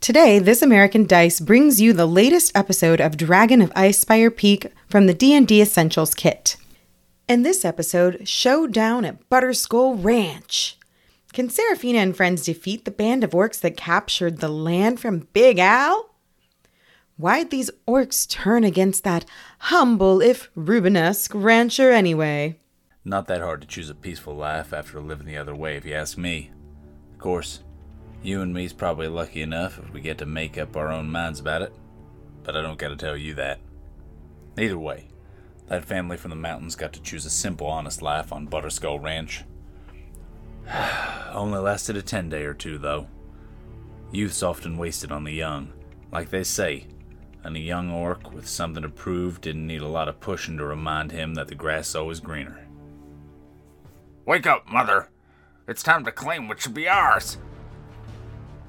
Today, This American Dice brings you the latest episode of Dragon of Ice Icespire Peak from the D&D Essentials kit. In this episode, Showdown at Butterskull Ranch. Can Seraphina and friends defeat the band of orcs that captured the land from Big Al? Why'd these orcs turn against that humble, if Rubenesque, rancher anyway? Not that hard to choose a peaceful life after living the other way, if you ask me. Of course, you and me's probably lucky enough if we get to make up our own minds about it, but I don't gotta tell you that. Either way, that family from the mountains got to choose a simple, honest life on Butterskull Ranch. Only lasted a ten day or two, though. Youth's often wasted on the young. Like they say, and a young orc with something to prove didn't need a lot of pushing to remind him that the grass always greener. Wake up, Mother! It's time to claim what should be ours!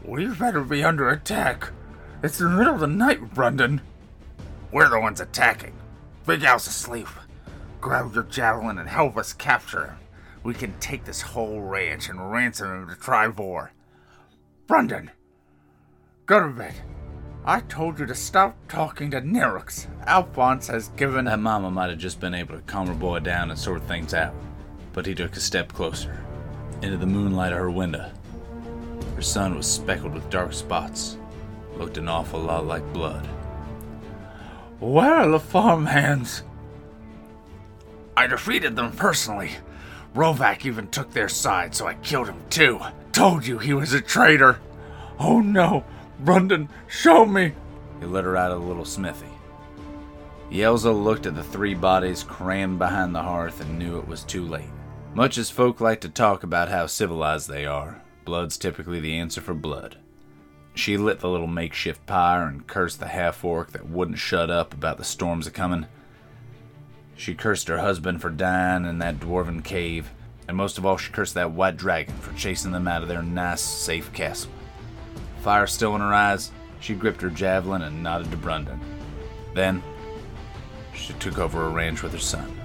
We better be under attack. It's the middle of the night, Brendan. We're the ones attacking. Big Al's asleep. Grab your javelin and help us capture him. We can take this whole ranch and ransom him to Trivor. Brendan, go to bed. I told you to stop talking to Nerux. Alphonse has given That mama might have just been able to calm her boy down and sort things out, but he took a step closer, into the moonlight of her window. Her son was speckled with dark spots, looked an awful lot like blood. Where are the farmhands? I defeated them personally. Rovak even took their side, so I killed him too. Told you he was a traitor. Oh no, Brendan, show me. He led her out of the little smithy. Yelza looked at the three bodies crammed behind the hearth and knew it was too late. Much as folk like to talk about how civilized they are, blood's typically the answer for blood. She lit the little makeshift pyre and cursed the half orc that wouldn't shut up about the storms a coming. She cursed her husband for dying in that dwarven cave, and most of all, she cursed that white dragon for chasing them out of their nice, safe castle. Fire still in her eyes, she gripped her javelin and nodded to Brundon. Then, she took over a ranch with her son.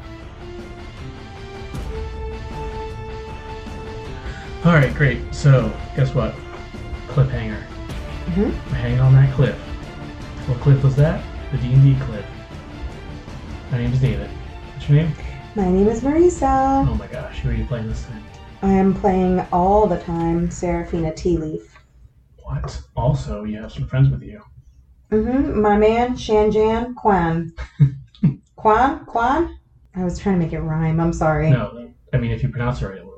All right, great. So, guess what? Cliffhanger. Mhm. We're hanging on that cliff. What cliff was that? The D and D cliff. My name is David. What's your name? My name is Marisa. Oh my gosh, who are you playing this time? I am playing all the time Seraphina Tea Leaf. What? Also, you have some friends with you. Mm-hmm. My man, Shanjan Kwan. Kwan? Kwan? I was trying to make it rhyme. I'm sorry. No, I mean if you pronounce it right, it will work.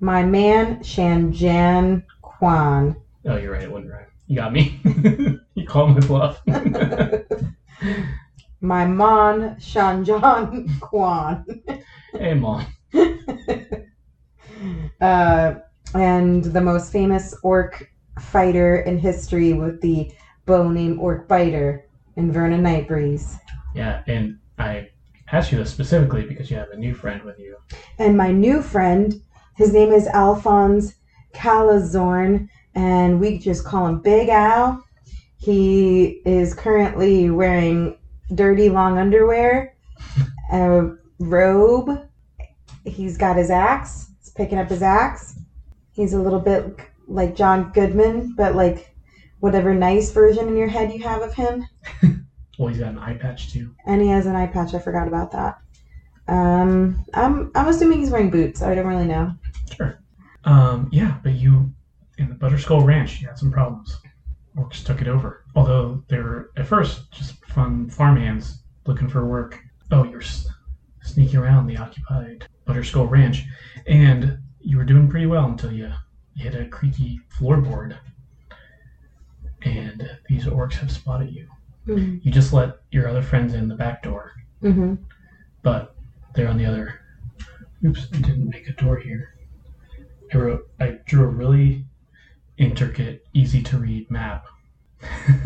My man, Shanjan Kwan. Oh, you're right. It wouldn't rhyme. You got me. you called my bluff. My mon, Shanjan Kwan. hey, mom. uh, and the most famous orc fighter in history with the bow named Orc Biter Inverna Nightbreeze. Yeah, and I asked you this specifically because you have a new friend with you. And my new friend, his name is Alphonse Kalazorn, and we just call him Big Al. He is currently wearing dirty long underwear, a robe. He's got his axe. He's picking up his axe. He's a little bit like John Goodman, but like whatever nice version in your head you have of him. Well, he's got an eye patch too. And he has an eye patch. I forgot about that. Um, I'm I'm assuming he's wearing boots. I don't really know. Sure. Um, yeah, but you in the Butterskull Ranch, you had some problems. Orcs took it over. Although they were at first just fun farmhands looking for work. Oh, you're s- sneaking around the occupied Butterskull Ranch, and you were doing pretty well until you, you hit a creaky floorboard, and these orcs have spotted you. Mm-hmm. You just let your other friends in the back door, hmm but they're on the other. Oops, I didn't make a door here. I wrote, I drew a really intricate, easy to read map.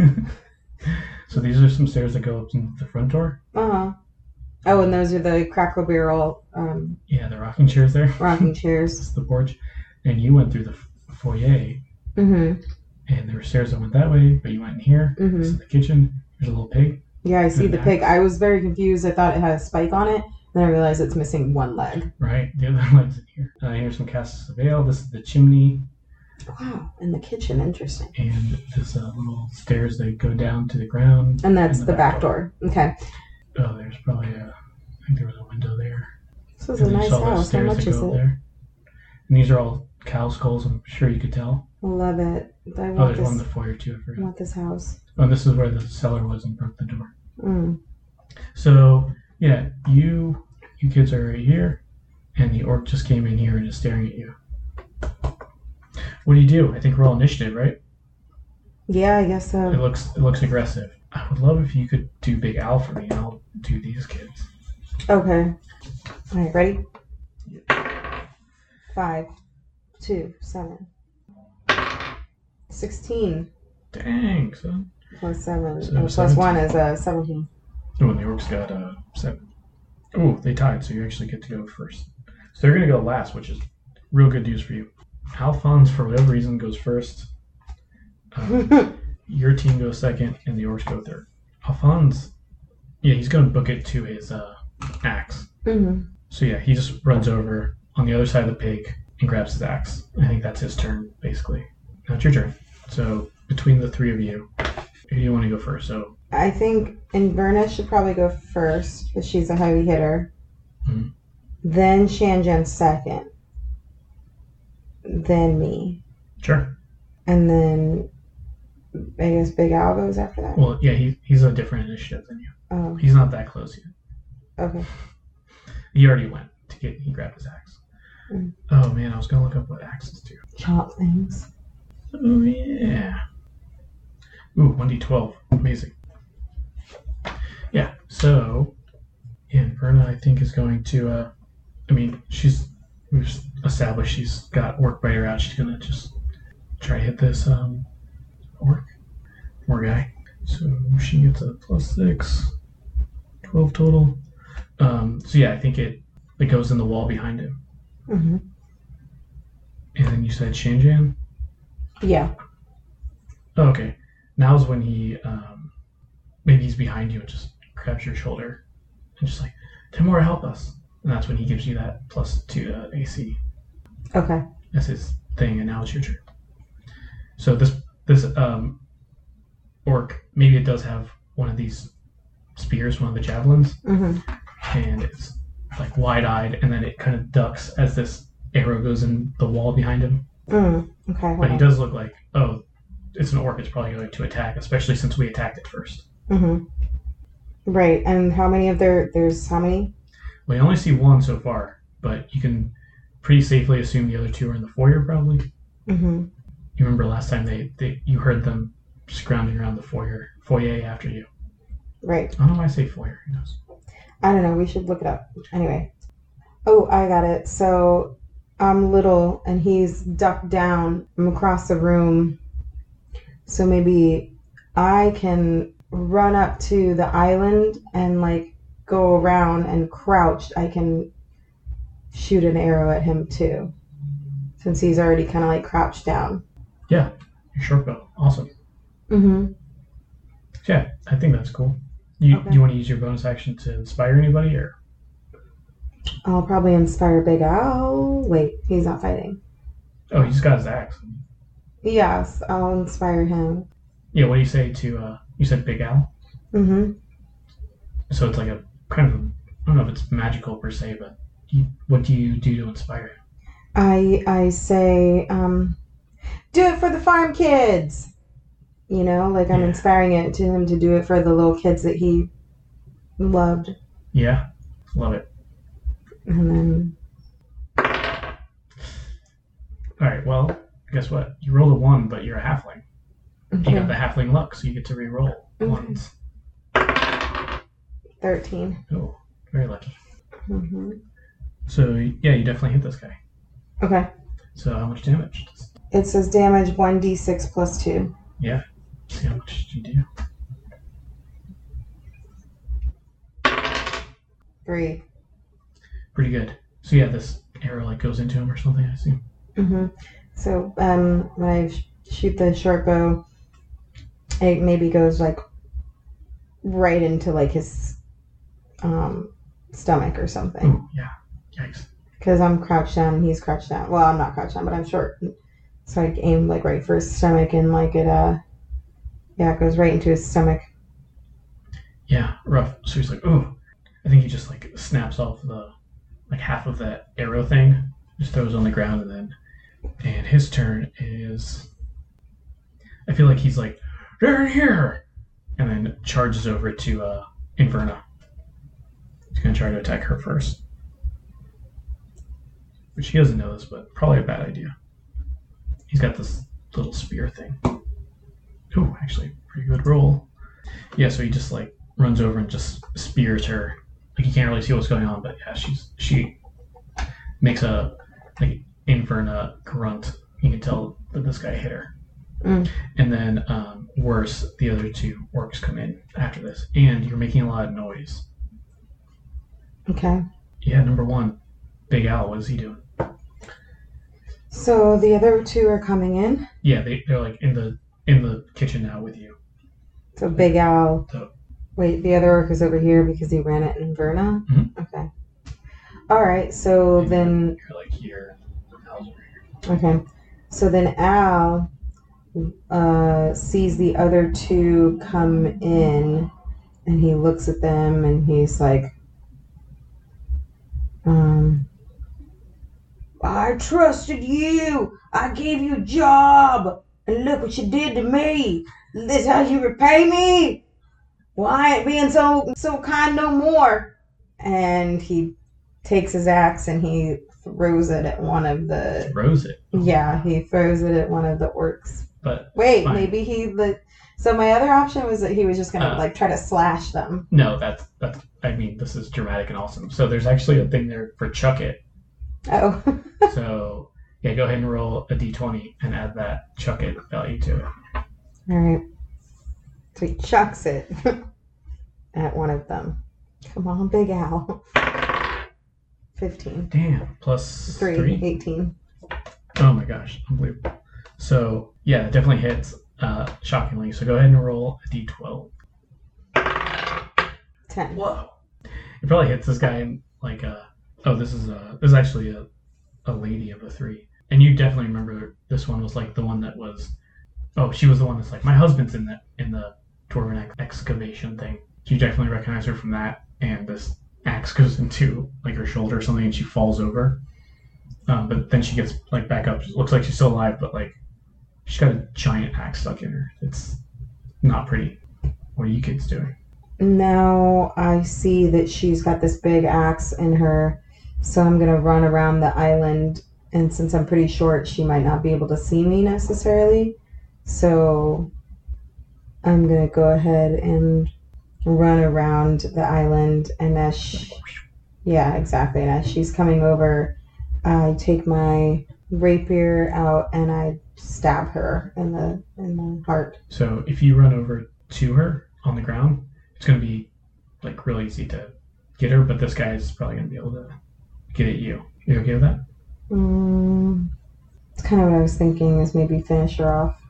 so these are some stairs that go up to the front door. Uh huh. Oh, and those are the Cracker Barrel um, Yeah, the rocking chairs there. rocking This chairs. is the porch, and you went through the f- foyer, Mm-hmm. and there were stairs that went that way, but you went in here. Mm-hmm. This is the kitchen. There's a little pig. Yeah, I see the pig. I was very confused. I thought it had a spike on it. Then I realized it's missing one leg. Right, the other leg's in here. Uh, here's some casks of ale. This is the chimney. Wow, in the kitchen, interesting. and there's uh, little stairs that go down to the ground. And that's And the, the back back door. Okay. Oh, there's probably a. I think there was a window there. This is And a nice house. How much is it? there. And these are all cow skulls. I'm sure you could tell. Love it. I Oh, want there's one in this. the foyer too. I forgot. want this house. Oh, and this is where the cellar was and broke the door. Mm. So yeah, you you kids are right here, and the orc just came in here and is staring at you. What do you do? I think we're all initiative, right? Yeah, I guess so. It looks it looks aggressive. I would love if you could do Big Al for me, and I'll do these kids. Okay. All right, ready? Five, two, seven. 16 Dang, son. plus 7. So plus 17. 1 is uh, 17. Oh, and the orcs got uh, seven. Oh, they tied, so you actually get to go first. So they're gonna go last, which is real good news for you. Alphonse, for whatever reason, goes first. Uh, your team goes second, and the orcs go third. Alphonse, yeah, he's gonna book it to his uh, axe. hmm So yeah, he just runs over on the other side of the pig and grabs his axe. I think that's his turn, basically. Now it's your turn. So between the three of you, who do you want to go first? So I think Inverna should probably go first, because she's a heavy hitter. Mhm. Then Shanjan second. Then me. sure. And then I guess Big Al goes after that. Well, yeah, he, he's a different initiative than you. Oh, He's not that close yet. okay. He already went to get. He grabbed his axe. Mm. Oh man, I was gonna look up what axes do. Chop things. Oh yeah. Ooh, one d twelve. Amazing. Yeah. So, yeah, Verna, I think is going to. uh I mean, she's we've established she's got orc biter out. She's gonna just try to hit this um orc, poor guy. So she gets a plus six. 12 total. Um, so yeah, I think it it goes in the wall behind him. Mm-hmm. And then you said Shanjan? Yeah. Oh, okay. Now's when he um, maybe he's behind you and just grabs your shoulder and just like, Tymora, help us. And that's when he gives you that plus two to AC. Okay. That's his thing, and now it's your turn. So this this um, orc maybe it does have one of these spears, one of the javelins, hmm and it's like wide eyed, and then it kind of ducks as this arrow goes in the wall behind him. Mm. Okay. But he does look like, oh, it's an orc. It's probably going to attack, especially since we attacked it first. Mm-hmm. Right. And how many of their There's how many? We only see one so far, but you can pretty safely assume the other two are in the foyer, probably. Mm-hmm. You remember last time they, they you heard them scrounging around the foyer foyer after you. Right. I don't know why I say foyer. Who knows? I don't know. We should look it up. Anyway. Oh, I got it. So I'm little and he's ducked down from across the room. So maybe I can run up to the island and like go around and crouched. I can shoot an arrow at him too. Since he's already kind of like crouched down. Yeah, your short bow. Awesome. Mm-hmm. Yeah, I think that's cool. You Okay. you want to use your bonus action to inspire anybody, or I'll probably inspire Big Al. Wait, he's not fighting. oh, he just got his axe. Yes, I'll inspire him. Yeah, what do you say to? uh You said Big Al. Mm-hmm. So it's like a kind of I don't know if it's magical per se, but you, what do you do to inspire him? I I say, um, do it for the farm kids. You know, like I'm Yeah. inspiring it to him to do it for the little kids that he loved. Yeah, love it. And then All right, well, guess what? You rolled a one, but you're a halfling. You got the halfling luck, so you get to re-roll Okay. ones. thirteen. Oh, very lucky. hmm So yeah, you definitely hit this guy. Okay, So how much damage? It says damage one d six plus two. Yeah. see how much you do. Three. Pretty good. So yeah, this arrow like goes into him or something. I assume. hmm So um, when I sh- shoot the short bow, it maybe goes like right into like his um, stomach or something. Oh yeah. Yikes. Because I'm crouched down and he's crouched down. Well, I'm not crouched down, but I'm short. So I aim like right for his stomach and like it uh yeah, it goes right into his stomach. Yeah, rough. So he's like, "Ooh," I think he just like snaps off the like half of that arrow thing, just throws it on the ground, and then and his turn is. I feel like he's like, "They're here," and then charges over to uh, Inverna. He's gonna try to attack her first, which he doesn't know this, but probably a bad idea. He's got this little spear thing. Oh, actually, pretty good roll. Yeah, so he just like runs over and just spears her. Like you can't really see what's going on, but yeah, she's she makes a like Inverna grunt. You can tell that this guy hit her. Mm. And then um, worse, the other two orcs come in after this, and you're making a lot of noise. Okay. Yeah, number one, Big Al. What is he doing? So the other two are coming in. Yeah, they they're like in the in the kitchen now with you. So Big Al. So- Wait, the other orc is over here because he ran it Inverna. Mhm. Okay. All right. So then, You're like here. Al's over here. okay. So then Al uh, sees the other two come in, and he looks at them, and he's like, um. I trusted you. I gave you a job. And look what you did to me. This how you repay me? I ain't being so so kind no more. And he takes his axe and he throws it at one of the Throws it, yeah, he throws it at one of the orcs. But Wait, Fine. maybe he the so my other option was that he was just gonna Uh. like try to slash them. no, that's that's. I mean, this is dramatic and awesome. So there's actually a thing there for chuck it. Oh. So yeah, go ahead and roll a d20 and add that chuck it value to it. All right. So he chucks it at one of them. Come on, Big Al. 15. Damn, plus Three, three. 18. Oh my gosh, unbelievable. So yeah, it definitely hits. Uh, shockingly. So go ahead and roll a d12. 10. Whoa. It probably hits this guy in like a. Oh, this is a. This is actually a, a lady of a three. And you definitely remember this one was like the one that was. Oh, she was the one that's like my husband's in the in the dwarven ex- excavation thing. You definitely recognize her from that. And this axe goes into like her shoulder or something, and she falls over. Um, but then she gets like back up. It looks like she's still alive, but like she's got a giant axe stuck in her. It's not pretty. What are you kids doing? Now I see that she's got this big axe in her. So I'm to run around the island. And since I'm pretty short, she might not be able to see me necessarily. So I'm to go ahead and run around the island. And as she, yeah, exactly. And as she's coming over, I take my rapier out and I stab her in the in the heart. So if you run over to her on the ground, it's going to be like really easy to get her, but this guy is probably going to be able to get at you. You okay with that? Mm, it's kind of what I was thinking is maybe finish her off.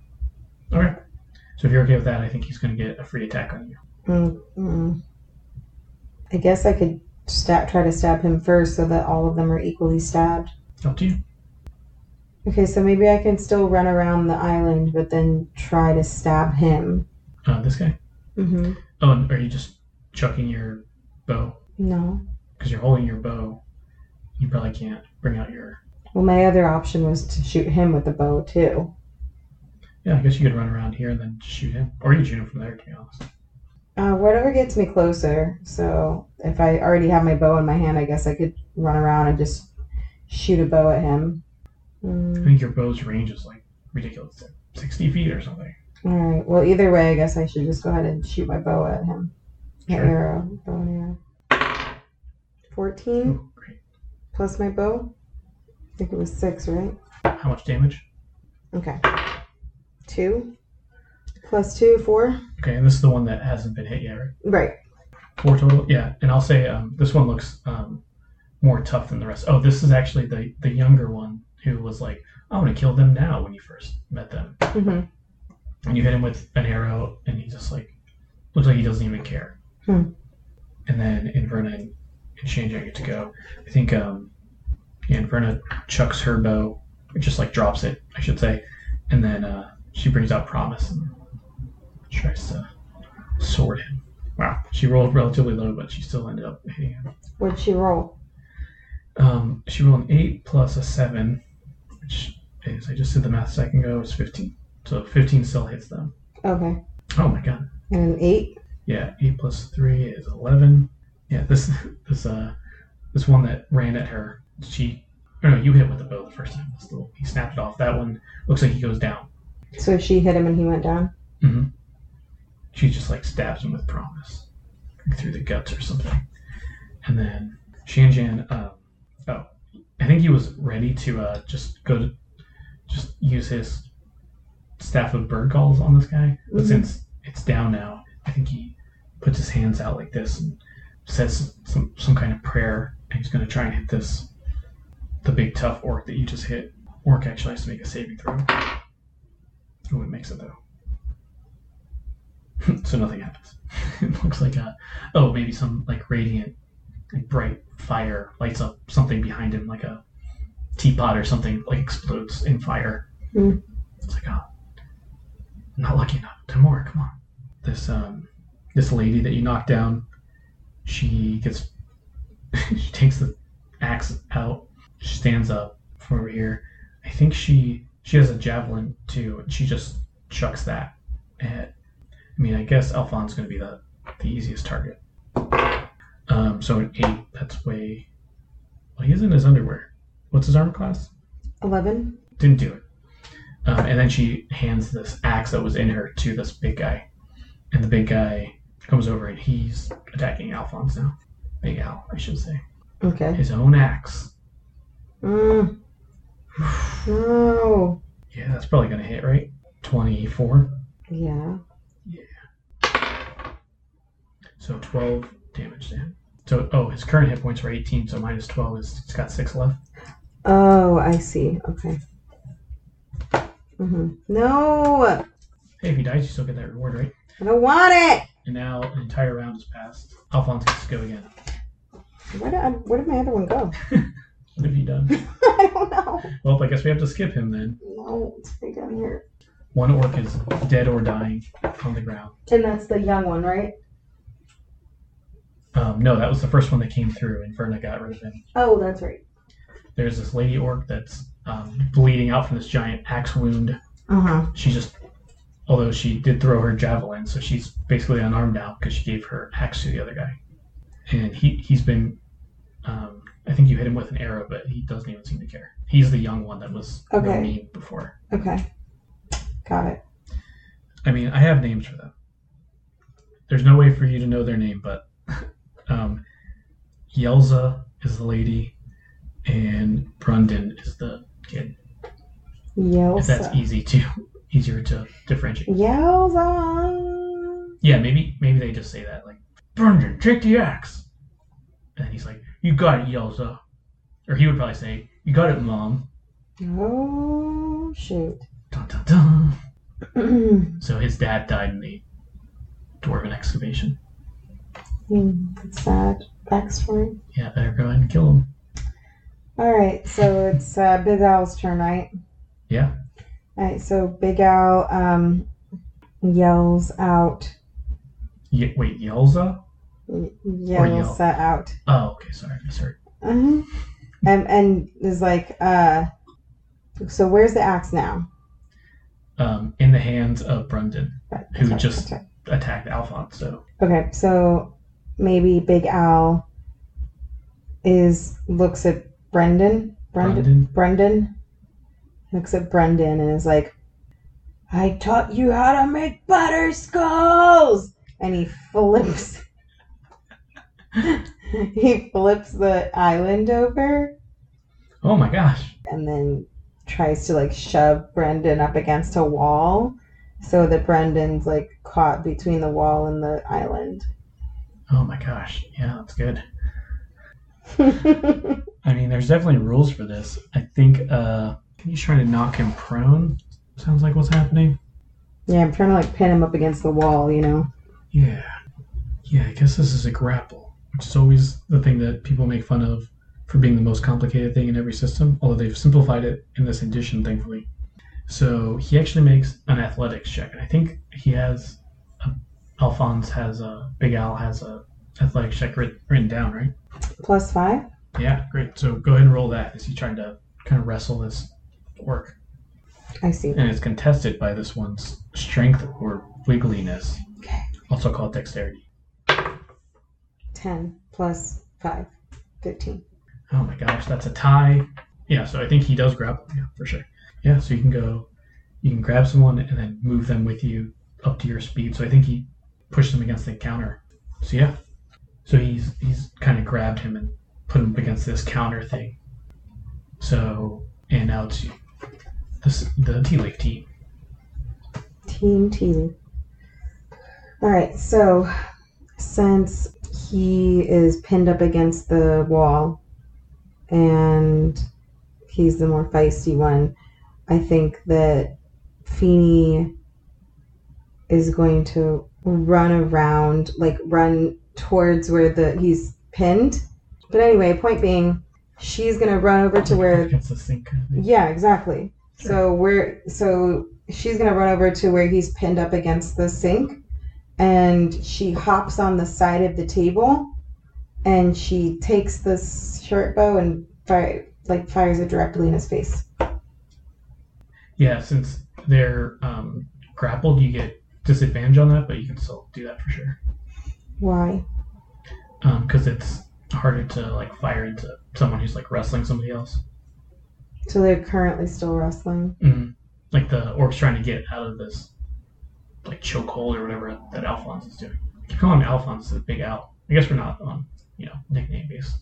Okay. So if you're okay with that, I think he's going to get a free attack on you. Mm, mm. I guess I could stab, try to stab him first so that all of them are equally stabbed. It's up to you. Okay, so maybe I can still run around the island, but then try to stab him. Uh, this guy. Mm-hmm. Oh, and are you just chucking your bow? No. Because you're holding your bow. You probably can't bring out your. Well, my other option was to shoot him with the bow too. Yeah, I guess you could run around here and then shoot him, or you could shoot him from there. To be honest. Uh, whatever gets me closer. So if I already have my bow in my hand, I guess I could run around and just shoot a bow at him. I Mm, think your bow's range is like ridiculous, like sixty feet or something. all right. Well, either way, I guess I should just go ahead and shoot my bow at him. My Sure. arrow, bow and arrow. Fourteen great. plus my bow. I think it was six, right? How much damage? Okay. Two plus two, four. Okay, and this is the one that hasn't been hit yet, right? Right. Four total. Yeah, and I'll say um, this one looks um, more tough than the rest. Oh, this is actually the the younger one who was like, "I want to kill them now." When you first met them, hmm and you hit him with an arrow, and he just like looks like he doesn't even care. Hmm. And then Inverna and Shanji get to go. I think um, yeah, Inverna chucks her bow Or just like drops it, I should say. And then uh, she brings out Promise and tries to sword him. Wow, she rolled relatively low, but she still ended up hitting him. What'd she roll? Um, she rolled an eight plus a seven, which is I just did the math a second ago. Is fifteen. So fifteen still hits them. Okay. Oh my god. And an eight? Yeah, eight plus three is eleven. Yeah, this this uh this one that ran at her, she or no, you hit with the bow the first time. This little, he snapped it off. That one looks like he goes down. So she hit him and he went down? Mm-hmm. She just like stabs him with promise like, through the guts or something, and then Shanjan. Um, oh, I think he was ready to uh, just go to just use his staff of bird calls on this guy, but Mhm. since it's down now, I think he puts his hands out like this and says some some kind of prayer, and he's going to try and hit this the big tough orc that you just hit. Orc actually has to make a saving throw. Oh, it makes it though. so nothing happens. it looks like a oh maybe some like radiant, like bright fire lights up something behind him like a teapot or something like explodes in fire. Hmm. It's like oh, I'm not lucky enough. Timur, come on. This um this lady that you knocked down, she gets she takes the axe out. She stands up from over here. I think she she has a javelin too, and she just chucks that at. I mean, I guess Alphonse going to be the the easiest target. Um, so an eight, that's way. Well, he's in his underwear. What's his armor class? 11? Didn't do it. Um, and then she hands this axe that was in her to this big guy, and the big guy comes over and he's attacking Alphonse now. Big Al, I should say. Okay. His own axe. Mm. No. Yeah, that's probably gonna hit, right? Twenty-four. Yeah. Yeah. So 12 damage to him. So, oh, his current hit points are 18, so minus 12 is, he's got 6 left. Oh, I see. Okay. Mm-hmm. No! Hey, if he dies, you still get that reward, right? I don't want it! And now an entire round has passed. Alphonse gets to go again. Where did, I, where did my other one go? What have you done? I don't know. well, I guess we have to skip him then. No, it's right down here. One orc is dead or dying on the ground. And that's the young one, right? Um, no, that was the first one that came through. Inverna got rid of him. Oh, that's right. There's this lady orc that's um, bleeding out from this giant axe wound. Uh-huh. She just, although she did throw her javelin, so she's basically unarmed now because she gave her axe to the other guy. And he he's been, um, I think you hit him with an arrow, but he doesn't even seem to care. He's the young one that was real Okay. mean before. Okay. Got it. I mean, I have names for them. There's no way for you to know their name, but um, Yelza is the lady, and Brundon is the kid. If that's easy to easier to differentiate. Yelza. Yeah, maybe maybe they just say that like, Brundon, take the axe, and he's like, "You got it, Yelza," or he would probably say, "You got it, mom." Oh, shoot. Dun dun dun. So his dad died in the dwarven excavation. That's sad. Backstory. Yeah, better go ahead and kill him. All right, so it's uh, Big Al's turn, right? Yeah. All right, so Big Al um, yells out, Ye- wait, Yelza? y- yells that out, Oh, okay, sorry, I misheard. uh-huh. and and is like, uh, so where's the axe now? Um, in the hands of Brundon, Right, Who sorry, just- sorry. attacked Alphonse. So Okay, so maybe Big Al is looks at Brendan. Brendan. Brendan looks at Brendan and is like, I taught you how to make butter skulls! And he flips. he flips the island over oh my gosh, and then tries to like shove Brendan up against a wall so that Brendan's like caught between the wall and the island. Oh my gosh, yeah, that's good. I mean, there's definitely rules for this. I think uh, he's trying to knock him prone. Sounds like what's happening. yeah, I'm trying to like pin him up against the wall, you know? Yeah, yeah. I guess this is a grapple, which is always the thing that people make fun of for being the most complicated thing in every system, although they've simplified it in this edition, thankfully. So he actually makes an athletics check, and I think he has. Alphonse has a Big Al has a athletics check writ, written down, right? Plus five. Yeah, great. So go ahead and roll that as he's trying to kind of wrestle this orc, I see. and it's contested by this one's strength or wiggliness, Okay. also called dexterity. Ten plus five. Fifteen. Oh my gosh, that's a tie. Yeah, so I think he does grab Yeah, for sure. Yeah, so you can go, you can grab someone and then move them with you up to your speed. So I think he pushed them against the counter. So yeah, so he's he's kind of grabbed him and put him up against this counter thing. So and now it's this the Tea Leaf team. Team T. All right. So since he is pinned up against the wall, and he's the more feisty one, I think that Feeny is going to run around, like run towards where the he's pinned. But anyway, point being, she's gonna run over to where against the sink. Kind of thing. yeah, exactly. Sure. So we're so she's gonna run over to where he's pinned up against the sink, and she hops on the side of the table, and she takes this short bow and fire like fires it directly in his face. Yeah, since they're um, grappled, you get disadvantage on that, but you can still do that for sure. Why? because it's harder to like fire into someone who's like wrestling somebody else. So they're currently still wrestling. mm Like the orc's trying to get out of this like chokehold or whatever that Alphonse is doing. Keep calling him Alphonse the Big Al. I guess we're not on you know nickname base.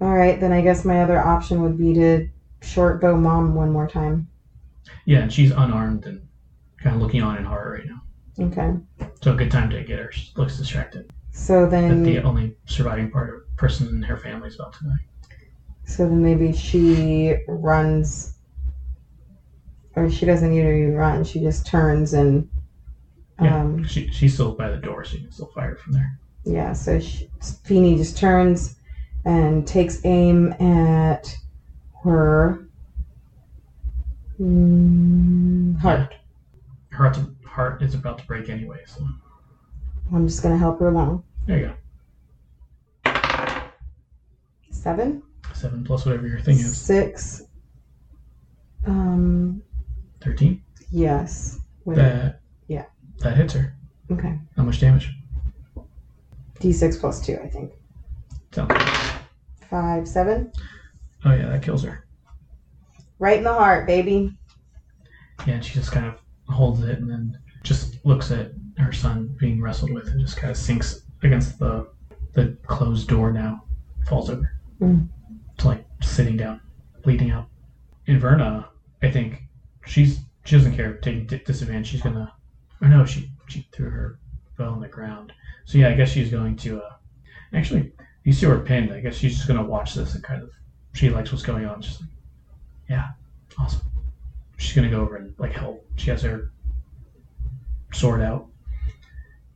All right, then I guess my other option would be to short bow mom one more time. Yeah, and she's unarmed and kind of looking on in horror right now. Okay. So a good time to get her. She looks distracted. So That then, the only surviving part of person in her family is about to die. so then maybe she runs, or she doesn't need even run. She just turns and, Yeah, um, she, she's still by the door, so you can still fire from there. yeah. So she, Feeny just turns and takes aim at her mm, heart. Heart's, heart is about to break anyway, so I'm just gonna help her along. there you go. Seven, Seven plus whatever your thing is. six. Um. Thirteen. Yes. Wait. That Yeah. That hits her. Okay. How much damage? D6 plus two, I think. Good. Five, seven. Oh yeah, that kills her. Right in the heart, baby. Yeah, and she just kind of holds it and then just looks at her son being wrestled with and just kind of sinks against the the closed door now. Falls over. Mm. It's like sitting down, bleeding out. Inverna, I think she's she doesn't care taking di- disadvantage. She's gonna. Or no, she she threw her bow on the ground. So yeah, I guess she's going to. uh Actually, you see her pinned. I guess she's just gonna watch this and kind of. She likes what's going on. She's like, yeah, awesome. She's gonna go over and like help. She has her sword out,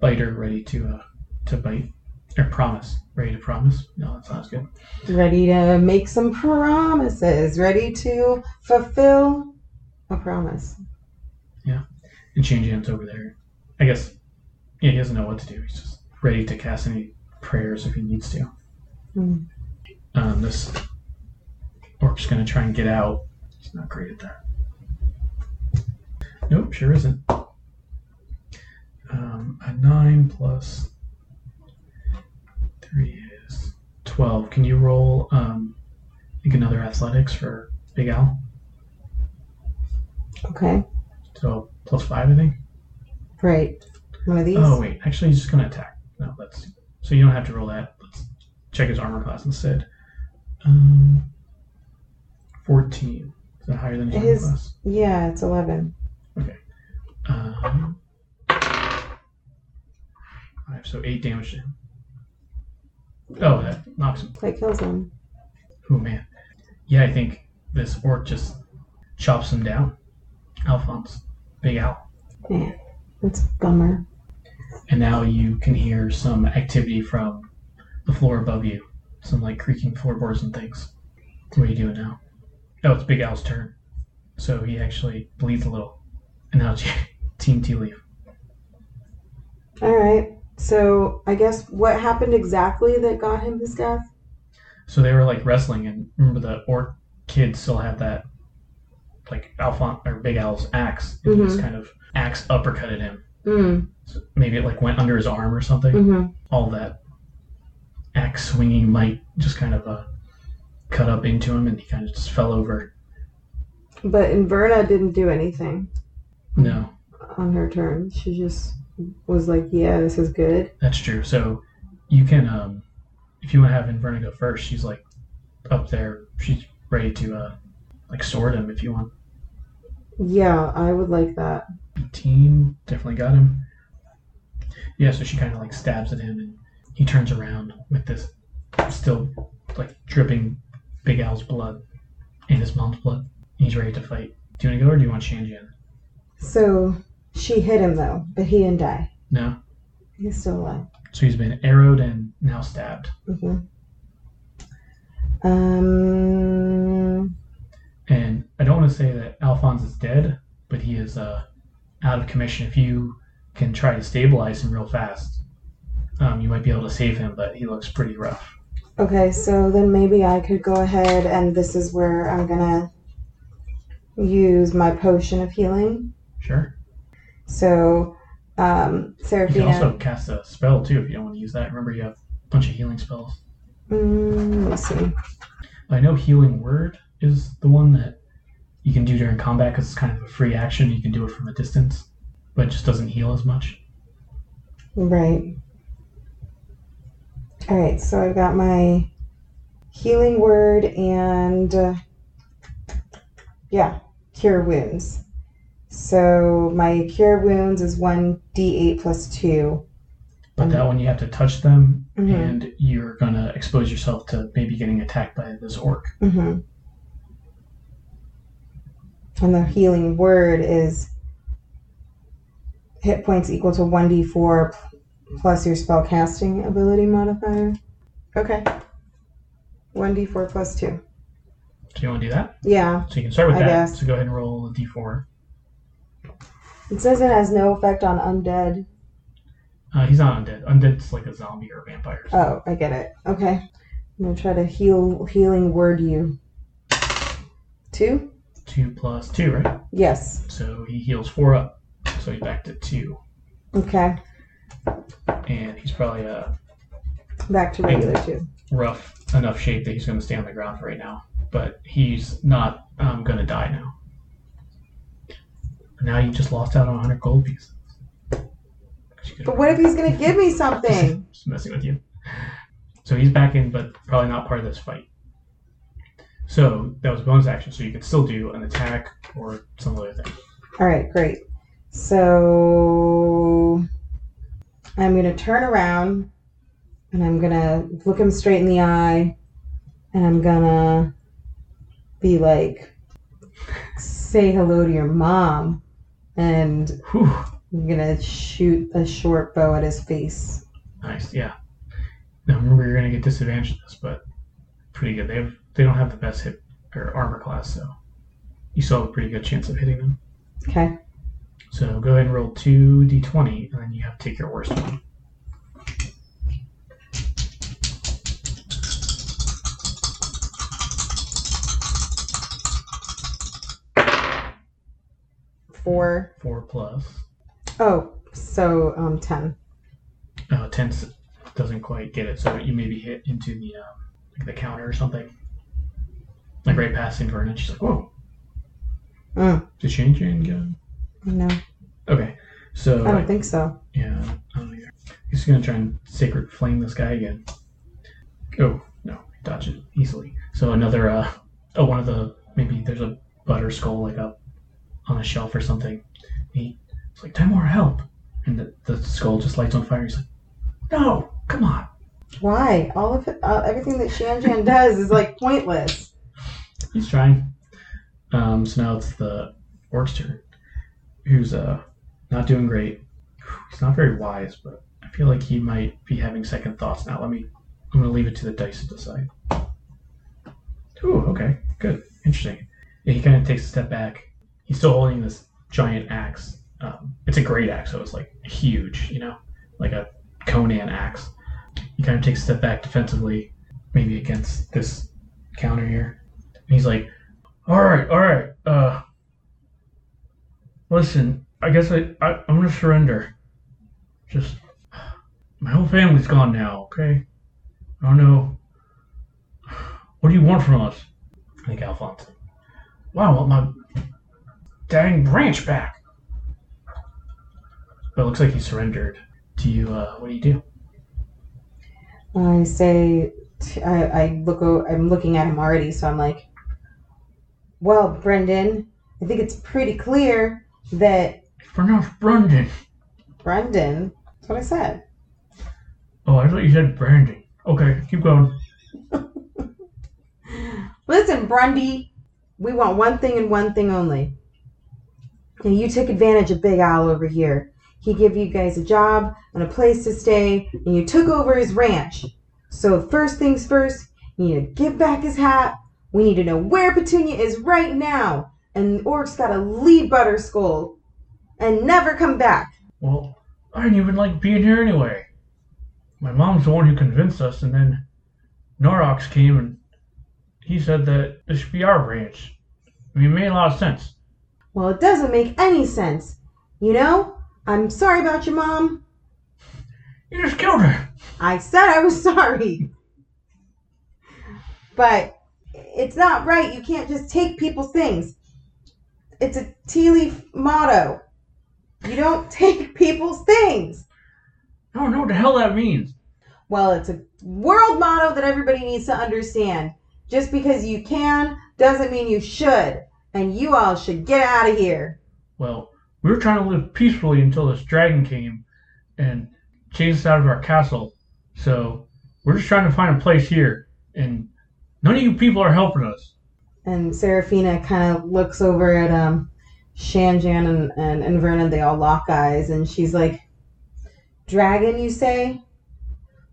biter ready to uh to bite or promise, ready to promise. No, that sounds good. Ready to make some promises. Ready to fulfill a promise. Yeah, and change hands over there. I guess, yeah, he doesn't know what to do. He's just ready to cast any prayers if he needs to. Hmm. Um, this orc's gonna try and get out. He's not great at that. Nope, sure isn't. Um, a nine plus three is twelve. Can you roll? Um, I think another athletics for Big Al. Okay. So plus five, I think. Right. One of these. Oh wait, actually he's just gonna attack. No, that's so you don't have to roll that. Let's check his armor class instead. Um, fourteen. Is that higher than his class? Yeah, it's 11. Um, five, so eight damage to him. Oh, that knocks him. That kills him. Oh man. Yeah, I think this orc just chops him down. Alphonse, Big Al. Man, that's a bummer. and now you can hear some activity from the floor above you. some like creaking floorboards and things. What are you doing now? Oh, it's Big Al's turn. So he actually bleeds a little. And now it's Team Tea Leaf. All right. So I guess what happened exactly that got him his death? So they were like wrestling, and remember the orc kids still had that, like Alphon or Big Al's axe, and he just kind of axe uppercutted him. Mm. So maybe it like went under his arm or something. Mm-hmm. All that axe swinging might just kind of uh, cut up into him, and he kind of just fell over. But Inverna didn't do anything No, on her turn. She just was like, "Yeah, this is good." that's true. So you can, um, if you want to have Inverna go first, she's like up there. She's ready to uh, like sword him if you want. Yeah, I would like that. 18 definitely got him yeah so she kind of like stabs at him and he turns around with this still like dripping big al's blood and his mom's blood he's ready to fight do you want to go or do you want Shanjan? So she hit him though, but he didn't die. no He's still alive. so he's been arrowed and now stabbed Mm-hmm. Um. and i don't want to say that alphonse is dead but he is uh out of commission if you can try to stabilize him real fast um, you might be able to save him but he looks pretty rough Okay, so then maybe I could go ahead and this is where I'm gonna use my potion of healing. sure So, um, You can also cast a spell too if you don't want to use that. Remember, you have a bunch of healing spells. Mm, let me see. I know Healing Word is the one that you can do during combat because it's kind of a free action. You can do it from a distance, but it just doesn't heal as much. Right. All right, so I've got my healing word and uh, yeah, cure wounds. So my cure wounds is one d8 plus two. But that one you have to touch them, Mhm. and you're gonna expose yourself to maybe getting attacked by this orc. Mm-hmm. And the healing word is hit points equal to 1d4 plus your spell casting ability modifier. Okay. 1d4 plus 2. So you want to do that? Yeah. So you can start with I that. guess. So go ahead and roll a d4. It says it has no effect on undead. Uh, he's not undead. Undead's like a zombie or a vampire. Oh, I get it. Okay. I'm to try to heal healing word you. 2? Two plus two, right? Yes. So he heals four up. So he's back to two, Okay. and he's probably uh Back to regular 2. rough enough shape that he's going to stay on the ground for right now. But he's not um, going to die now. Now you just lost out on 100 gold pieces. But what if he's going to give me something? Just messing with you. So he's back in, but probably not part of this fight. So that was bonus action. So you could still do an attack or some other thing. All right, great. So I'm going to turn around and I'm going to look him straight in the eye and I'm going to be like, say hello to your mom. And Whew. I'm going to shoot a short bow at his face. Nice. Yeah. Now remember, you're going to get disadvantage in this, but pretty good. They have they don't have the best hit or armor class, so you still have a pretty good chance of hitting them. Okay. So go ahead and roll two d20, and then you have to take your worst one. Four. Four plus. Oh, so um, 10. Uh, ten doesn't quite get it, so you maybe hit into the um, like the counter or something, like right past Inverna. She's like, "Whoa, Mm, did Shanjan get it?" no, Okay, so I don't think so. Yeah, I don't either. He's gonna try and sacred flame this guy again. Oh no, dodge it easily. So another uh oh one of the maybe there's a butter skull like up on a shelf or something. He's like Tymora help, and the, the skull just lights on fire. He's like, no, come on. Why? All of it, uh, everything that Shanjan does is like pointless. He's trying. Um, so now it's the orc's turn, who's uh not doing great. He's not very wise, but I feel like he might be having second thoughts now. Let me I'm gonna leave it to the dice to decide. Ooh, okay, good, interesting. Yeah, he kind of takes a step back. He's still holding this giant axe. Um, it's a great axe, so it's like huge, you know, like a Conan axe. He kind of takes a step back defensively, maybe against this counter here. And he's like, "All right, all right. Uh, listen, I guess I, I I'm gonna surrender. Just my whole family's gone now. Okay, I don't know. What do you want from us?" I think Alphonse. Wow, want my dang branch back. But it looks like he surrendered. Do you? Uh, what do you do? I say, I, I look. o- I'm looking at him already, so I'm like, "Well, Brendan, I think it's pretty clear that Pronounced Brandon. Brendan." That's what I said. Oh, I thought you said Brandon. Okay, keep going. Listen, Grundy, we want one thing and one thing only. And you took advantage of Big Al over here. He gave you guys a job and a place to stay, and you took over his ranch. So first things first, you need to give back his hat. We need to know where Petunia is right now. And the orc's gotta leave Butterskull and never come back. Well, I didn't even like being here anyway. My mom's the one who convinced us, and then Norox came and he said that this should be our ranch. I mean, it made a lot of sense. Well, it doesn't make any sense. You know, I'm sorry about your mom. You just killed her. I said I was sorry. But it's not right. You can't just take people's things. It's a Tealeaf motto. You don't take people's things. I don't know what the hell that means. Well, it's a world motto that everybody needs to understand. Just because you can doesn't mean you should. And you all should get out of here. Well, we were trying to live peacefully until this dragon came and chased us out of our castle. So we're just trying to find a place here, and none of you people are helping us. And Serafina kind of looks over at um, Shanjan and, and, and Vernon. They all lock eyes, and she's like, Dragon, you say?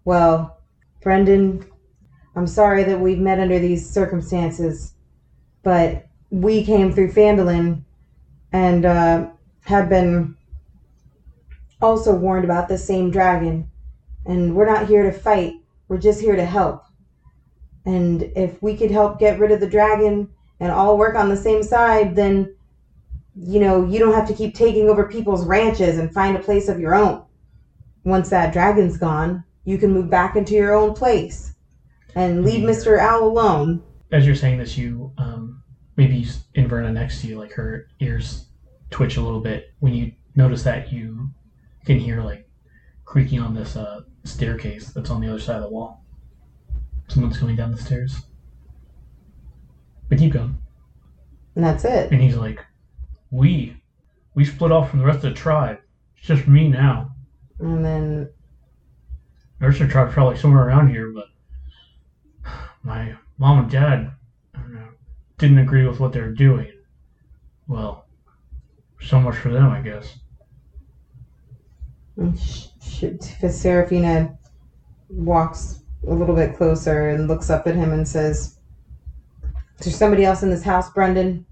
Well, Brendan, I'm sorry that we've met under these circumstances, but we came through Phandalin and uh, have been also warned about the same dragon. And we're not here to fight, we're just here to help. And if we could help get rid of the dragon and all work on the same side, then, you know, you don't have to keep taking over people's ranches and find a place of your own. Once that dragon's gone, you can move back into your own place and leave Mr. Owl alone. As you're saying this, you um, maybe Inverna next to you, like her ears twitch a little bit. When you notice that, you can hear like creaking on this uh, staircase that's on the other side of the wall. Someone's coming down the stairs. But keep going. And that's it. And he's like, "We, we split off from the rest of the tribe. It's just me now. And then The rest of the tribe's probably somewhere around here, but my mom and dad I don't know, didn't agree with what they're doing. Well, so much for them, I guess. sh- sh- Serafina walks a little bit closer and looks up at him and says, Is there somebody else in this house, Brendan?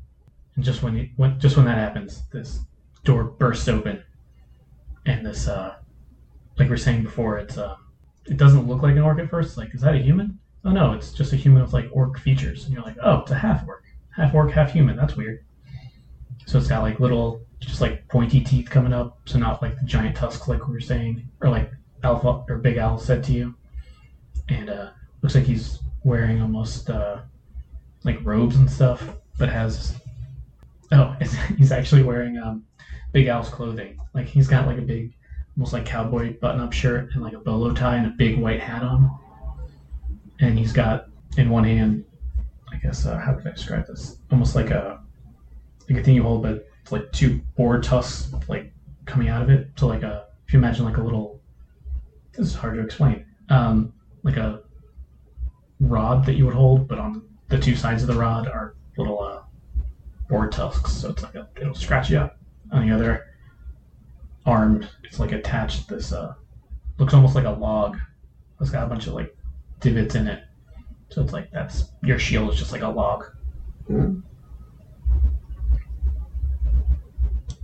And just when, he, when just when that happens, this door bursts open, and this, uh, like we are saying before, it's uh, it doesn't look like an orc at first. Like, is that a human? Oh no, it's just a human with like orc features, and you're like, oh, it's a half orc, half orc, half human. That's weird. So it's got like little, just like pointy teeth coming up, so not like the giant tusks like we were saying, or like Alpha or Big Al said to you. And uh, looks like he's wearing almost uh, like robes and stuff, but has oh, he's actually wearing um, Big Al's clothing. Like he's got like a big, almost like cowboy button-up shirt and like a bolo tie and a big white hat on. And he's got in one hand, I guess uh, how would I describe this? Almost like a like a thing you hold, but like two boar tusks like coming out of it. So like a if you imagine like a little, this is hard to explain. Um, like a rod that you would hold, but on the two sides of the rod are little uh, boar tusks. So it's like a, it'll scratch you up. On the other arm, it's like attached this uh, looks almost like a log. It's got a bunch of like divots in it. So it's like that's your shield is just like a log. Mm.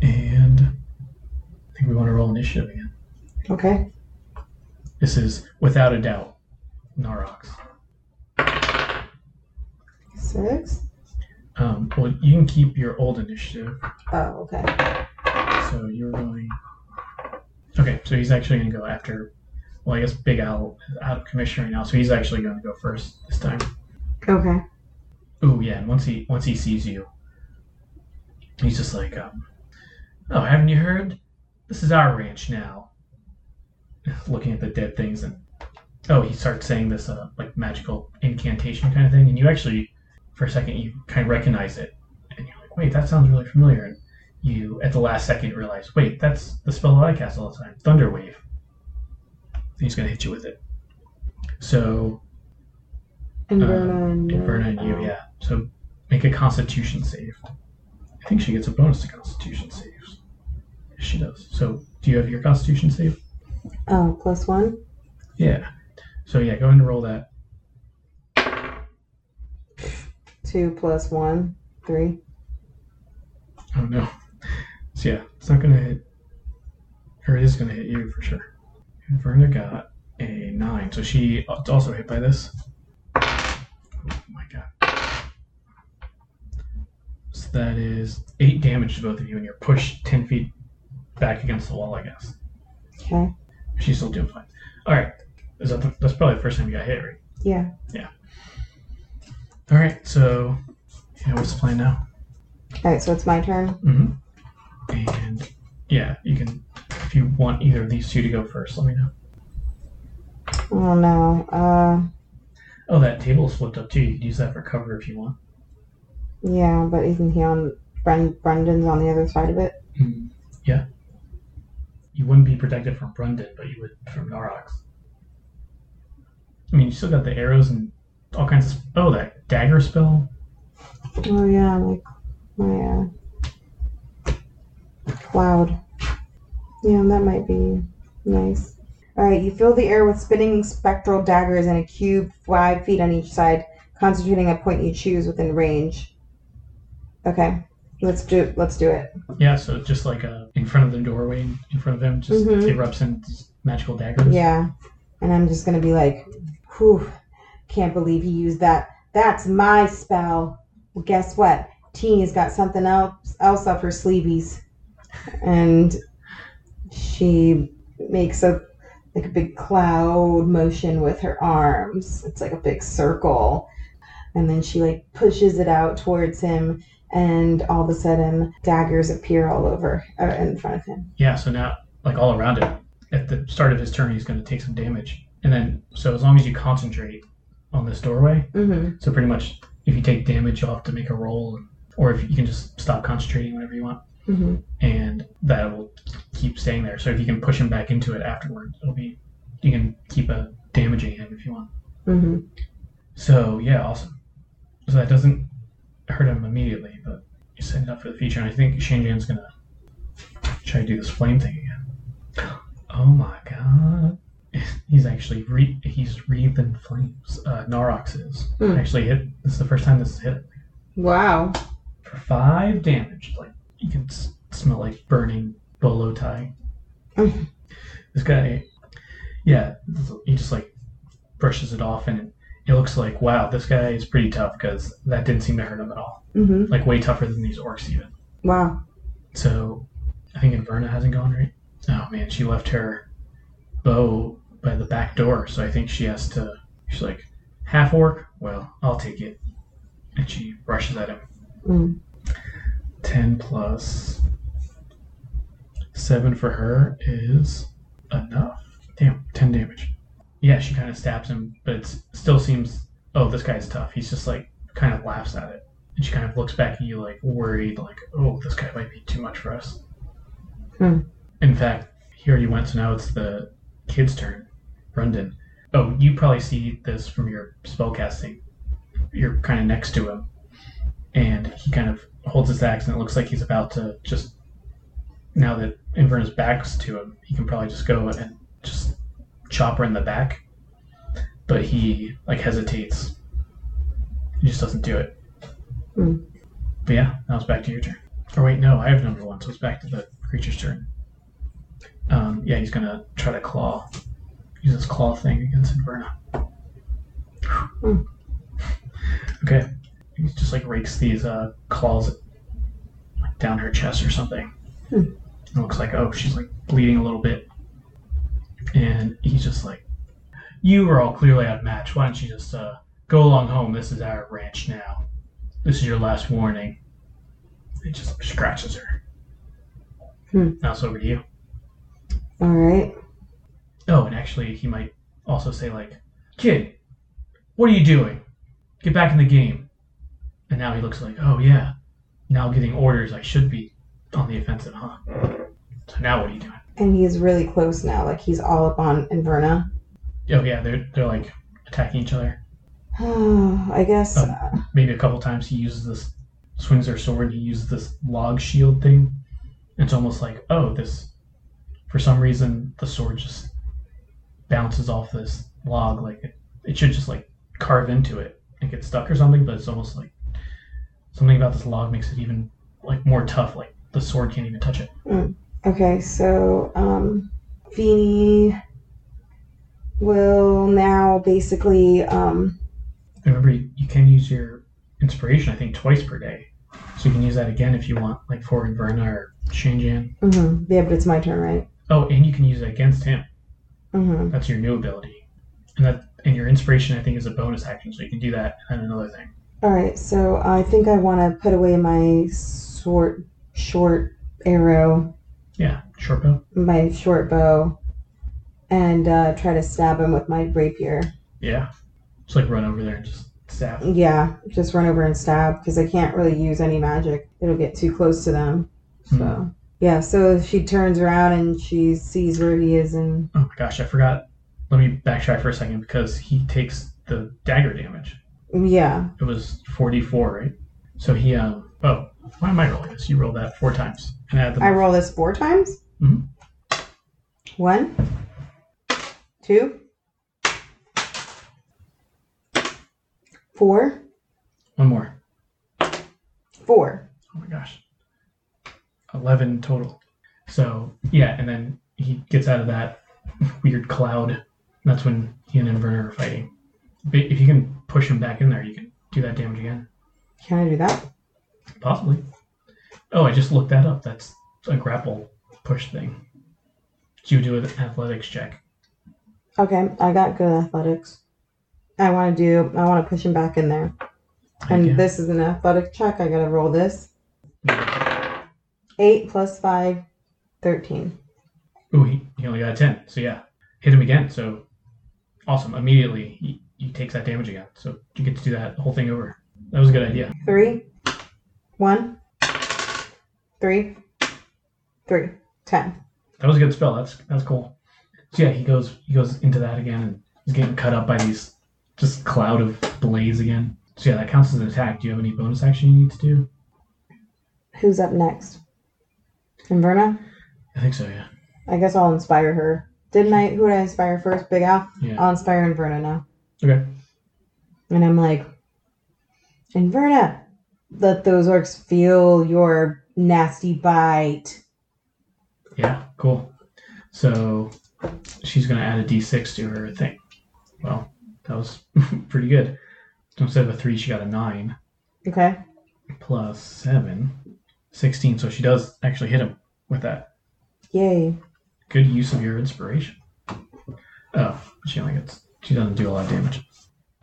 And I think we want to roll initiative again. Okay. This is without a doubt Narox. Six. Um, well, you can keep your old initiative. Oh, okay. So you're going. Okay, so he's actually going to go after. Well, I guess Big Al is out of commission right now, so he's actually going to go first this time. Okay. Oh yeah, and once he once he sees you, he's just like, um, "Oh, haven't you heard? This is our ranch now." Looking at the dead things, and oh, he starts saying this uh, like magical incantation kind of thing, and you actually, for a second, you kind of recognize it, and you're like, "Wait, that sounds really familiar." And you, at the last second, realize, "Wait, that's the spell that I cast all the time, Thunder Wave." He's gonna hit you with it. So Inverna and uh, Inverna and uh, you, yeah. So make a Constitution save. I think she gets a bonus to Constitution saves. She does. So do you have your Constitution save? Oh, plus one. Yeah. So yeah, go ahead and roll that. Two plus one. Three. Oh no. So yeah, it's not gonna hit. Or it is gonna hit you for sure. Inverna got a nine, so she also hit by this. Oh my god. So that is eight damage to both of you, and you're pushed ten feet back against the wall, I guess. Okay. She's still doing fine. All right. Is that the, that's probably the first time you got hit, right? Yeah. Yeah. All right. So, yeah, what's the plan now? All right. So it's my turn. Mm-hmm. And yeah, you can if you want either of these two to go first. Let me know. Oh no. Uh. Oh, that table's flipped up too. You can use that for cover if you want. Yeah, but isn't he on? Bren- Brendan's on the other side of it. Mm, yeah. You wouldn't be protected from Brendan, but you would from Narox. I mean, you still got the arrows and all kinds of. Oh, that dagger spell. Oh yeah, like my uh, cloud. Yeah, that might be nice. All right, you fill the air with spinning spectral daggers in a cube five feet on each side, concentrating a point you choose within range. Okay, let's do let's do it. Yeah, so just like uh, in front of the doorway, in front of him, just Mhm. erupts in magical daggers. Yeah, and I'm just gonna be like, whew, can't believe he used that. That's my spell. Well, guess what? Feeny's got something else else up her sleeves, and she makes a like a big cloud motion with her arms. It's like a big circle, and then she like pushes it out towards him, and all of a sudden daggers appear all over uh, in front of him. Yeah, so now, like all around him, at the start of his turn, he's going to take some damage. And then, so as long as you concentrate on this doorway, Mm-hmm. so pretty much if you take damage, you'll have to make a roll, or if you can just stop concentrating whenever you want, Mm-hmm. and that will keep staying there. So if you can push him back into it afterward, it'll be, you can keep uh, damaging him if you want. Mm-hmm. So yeah, awesome. So that doesn't hurt him immediately, but you set it up for the future. And I think Shanjan's gonna try to do this flame thing again. Oh my god! He's actually re- he's breathing flames. Uh, Narox is Hmm. actually hit. This is the first time this is hit Wow. for five damage. Like you can s- smell like burning bolo tie. Mhm. this guy, yeah, he just like brushes it off, and it looks like wow, this guy is pretty tough because that didn't seem to hurt him at all. Mm-hmm. Like way tougher than these orcs even. Wow. So I think Inverna hasn't gone right. Oh man, she left her bow by the back door, so I think she has to. She's like half orc. Well, I'll take it, and she rushes at him. Mm. 10 plus 7 for her is enough. Damn, 10 damage. Yeah, she kind of stabs him, but it still seems, oh, this guy's tough. He's just like, kind of laughs at it. And she kind of looks back at you, like, worried, like, oh, this guy might be too much for us. Hmm. In fact, here he already went, so now it's the kid's turn. Brendan. Oh, you probably see this from your spellcasting. You're kind of next to him. And he kind of holds his axe, and it looks like he's about to just. Now that Inverna's back's to him, he can probably just go and just chop her in the back. but he like hesitates. He just doesn't do it. Hmm. But yeah, now it's back to your turn. Or wait, no, I have number one, so it's back to the creature's turn. Um, yeah, he's gonna try to claw. Use this claw thing against Inverna. Hmm. Okay. He just like rakes these uh, claws like down her chest or something. Hmm. It looks like oh she's like bleeding a little bit. And he's just like You are all clearly outmatched. Why don't you just uh, go along home? This is our ranch now. This is your last warning. It just scratches her. Hmm. Now it's over to you. All right. Oh, and actually, he might also say, like, Kid, what are you doing? Get back in the game. And now he looks like, oh, yeah. Now getting orders, I should be on the offensive, huh? So now what are you doing? And he's really close now. Like he's all up on Inverna. Oh, yeah, they're, they're like attacking each other. I guess. Um, uh, Maybe a couple times he uses this, swings their sword, he uses this log shield thing. It's almost like, oh, this, for some reason, the sword just bounces off this log. Like it, it should just like carve into it and get stuck or something, but it's almost like something about this log makes it even like more tough. Like the sword can't even touch it. okay, so um, Feeny will now basically. Um, Remember, you, you can use your inspiration, I think, twice per day. So you can use that again if you want, like for Inverna or Shanjan. mhm, Yeah, but it's my turn, right? Oh, and you can use it against him. Mm-hmm. That's your new ability. And that and your inspiration I think is a bonus action, so you can do that and another thing. All right, so I think I want to put away my short, short arrow, Yeah, short bow. my short bow, and uh, try to stab him with my rapier. Yeah. Just like run over there and just stab. Yeah, just run over and stab because I can't really use any magic. It'll get too close to them. So yeah, so she turns around and she sees where he is, and Oh my gosh, I forgot. Let me backtrack for a second because he takes the dagger damage. Yeah, It was 44, right? So he, um, oh, why am I rolling this? You rolled that four times. And add the I roll this four times. Mhm. One, two, four, one more. four. Oh my gosh. 11 total. So, yeah, and then he gets out of that weird cloud. That's when he and Inverna are fighting. But if you can push him back in there, you can do that damage again. Can I do that? Possibly. Oh, I just looked that up. That's a grapple push thing. You do an athletics check. Okay, I got good athletics. I want to do. I want to push him back in there. And Okay. this is an athletic check. I gotta roll this. Eight plus five, thirteen. Ooh, he, he only got a 10. So yeah, hit him again. So awesome. Immediately, he, takes that damage again. So you get to do that whole thing over. That was a good idea. Three, one, three, three, ten. That was a good spell. That's that's cool. So yeah, he goes he goes into that again and he's getting cut up by these just cloud of blaze again. So yeah, that counts as an attack. Do you have any bonus action you need to do? Who's up next? Inverna? I think so. Yeah. I guess I'll inspire her. Didn't I? Who did I inspire first? Big Al? Yeah. I'll inspire Inverna now. Okay. And I'm like, Inverna, let those orcs feel your nasty bite. Yeah. Cool. So she's gonna add a d6 to her thing. Well, that was pretty good. So instead of a three, she got a nine Okay. plus seven, 16. So she does actually hit him with that. Yay. Good use of your inspiration. Oh, she only gets. She doesn't do a lot of damage.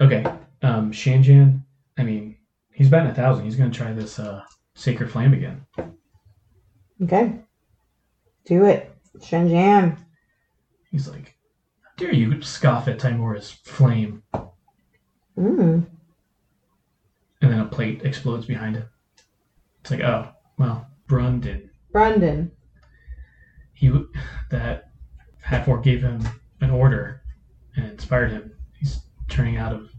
Okay, um, Shanjan. I mean, he's batting a thousand. He's gonna try this uh, sacred flame again. Okay. Do it. Shanjan. He's like, "How dare you scoff at Tymora's flame?" Mm. And then a plate explodes behind him. It's like, oh, well, Brun did. Brandon. He that half orc gave him an order and inspired him. He's turning out of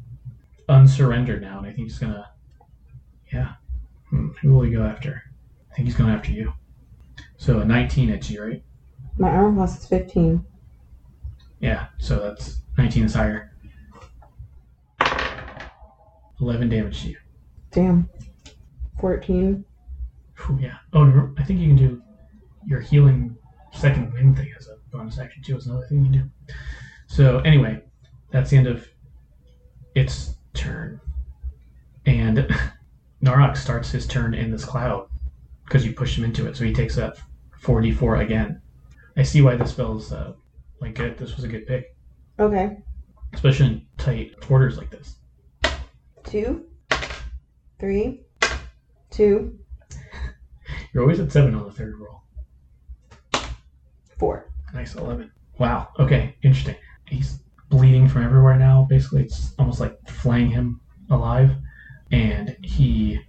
unsurrender now, and I think he's gonna. Yeah, Hmm, who will he go after? I think he's going after you. So a 19 hits you, right? My armor class is 15. Yeah, so that's 19 is higher. 11 damage to you. Damn. 14. Phew, yeah. Oh, no, I think you can do your healing second wind thing as a bonus action too. Is another thing you can do. So anyway, that's the end of its turn, and Narok starts his turn in this cloud because you pushed him into it. So he takes that 4d4 again. I see why this spell's uh, like good. This was a good pick, Okay. especially in tight quarters like this. Two. Three. Two. You're always at seven on the third roll. Four. Nice 11. Wow. Okay. Interesting. He's bleeding from everywhere now. Basically, it's almost like flaying him alive. And he.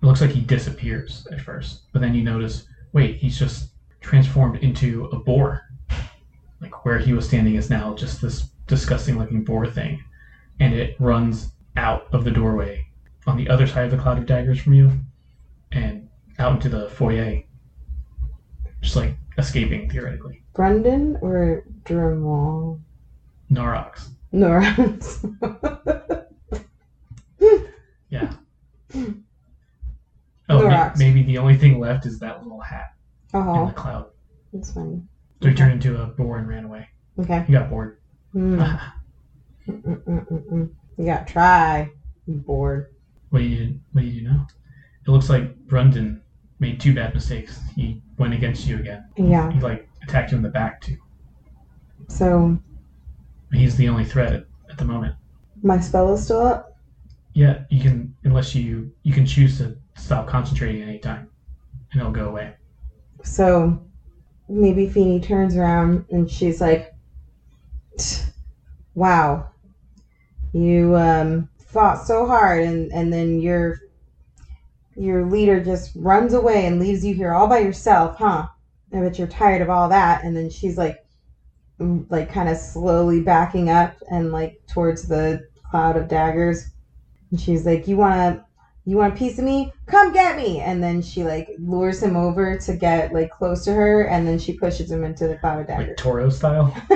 Looks like he disappears at first. But then you notice wait, he's just transformed into a boar. Like where he was standing is now just this disgusting looking boar thing. And it runs out of the doorway on the other side of the cloud of daggers from you and out into the foyer. Just like escaping theoretically. Brendan or Dremel? Narox. Norans. Yeah. Oh, ma- maybe the only thing left is that little hat uh-huh. in oh, the cloud. that's funny. So he turned into a boar and ran away. Okay. He got bored. Hmm. Mm-mm-mm-mm. You got to try. I'm bored. What do you What do you do now? It looks like Brundon made two bad mistakes. He went against you again. Yeah. He like attacked you in the back too. So He's the only threat at, at the moment. my spell is still up. Yeah, you can unless you you can choose to stop concentrating at any time, and it'll go away. So maybe Feeny turns around and she's like, "Wow, you um, fought so hard, and and then your your leader just runs away and leaves you here all by yourself, huh? I bet you're tired of all that." And then she's like, like kind of slowly backing up and like towards the cloud of daggers. And she's like, "You wanna." You want a piece of me? Come get me! And then she like lures him over to get like close to her, and then she pushes him into the cloud of daggers. Like Toro style.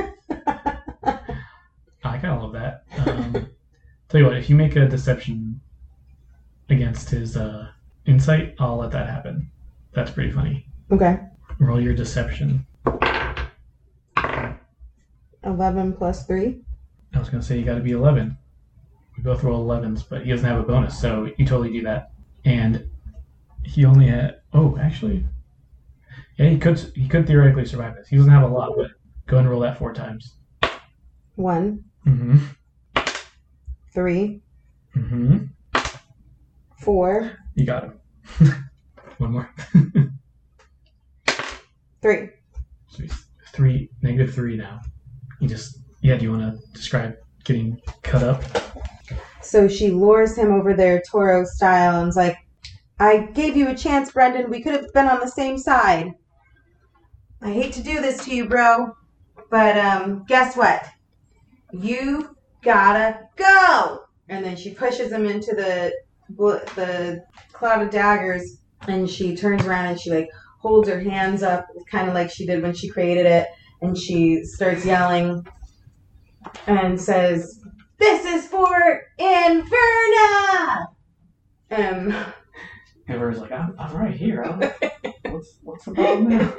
I kind of love that. Um, tell you what, if you make a deception against his uh, insight, I'll let that happen. That's pretty funny. okay, Roll your deception. eleven plus three. I was gonna say you got to be eleven. We both roll 11s, but he doesn't have a bonus, so you totally do that. And he only had. Oh, actually, yeah, he could. He could theoretically survive this. He doesn't have a lot, but go ahead and roll that four times. One, Mm-hmm. three, Mm-hmm. four, You got him. One more. three. So he's three, negative three now. You just, yeah, do you want to describe getting cut up? So she lures him over there, Toro style, and's like, "I gave you a chance, Brendan. We could have been on the same side. I hate to do this to you, bro, but um, guess what? You gotta go." And then she pushes him into the the cloud of daggers, and she turns around and she like holds her hands up, kind of like she did when she created it, and she starts yelling and says, "This is for Inverna." Um, Everyone's like, I'm, I'm right here. I'm, what's, what's the problem now?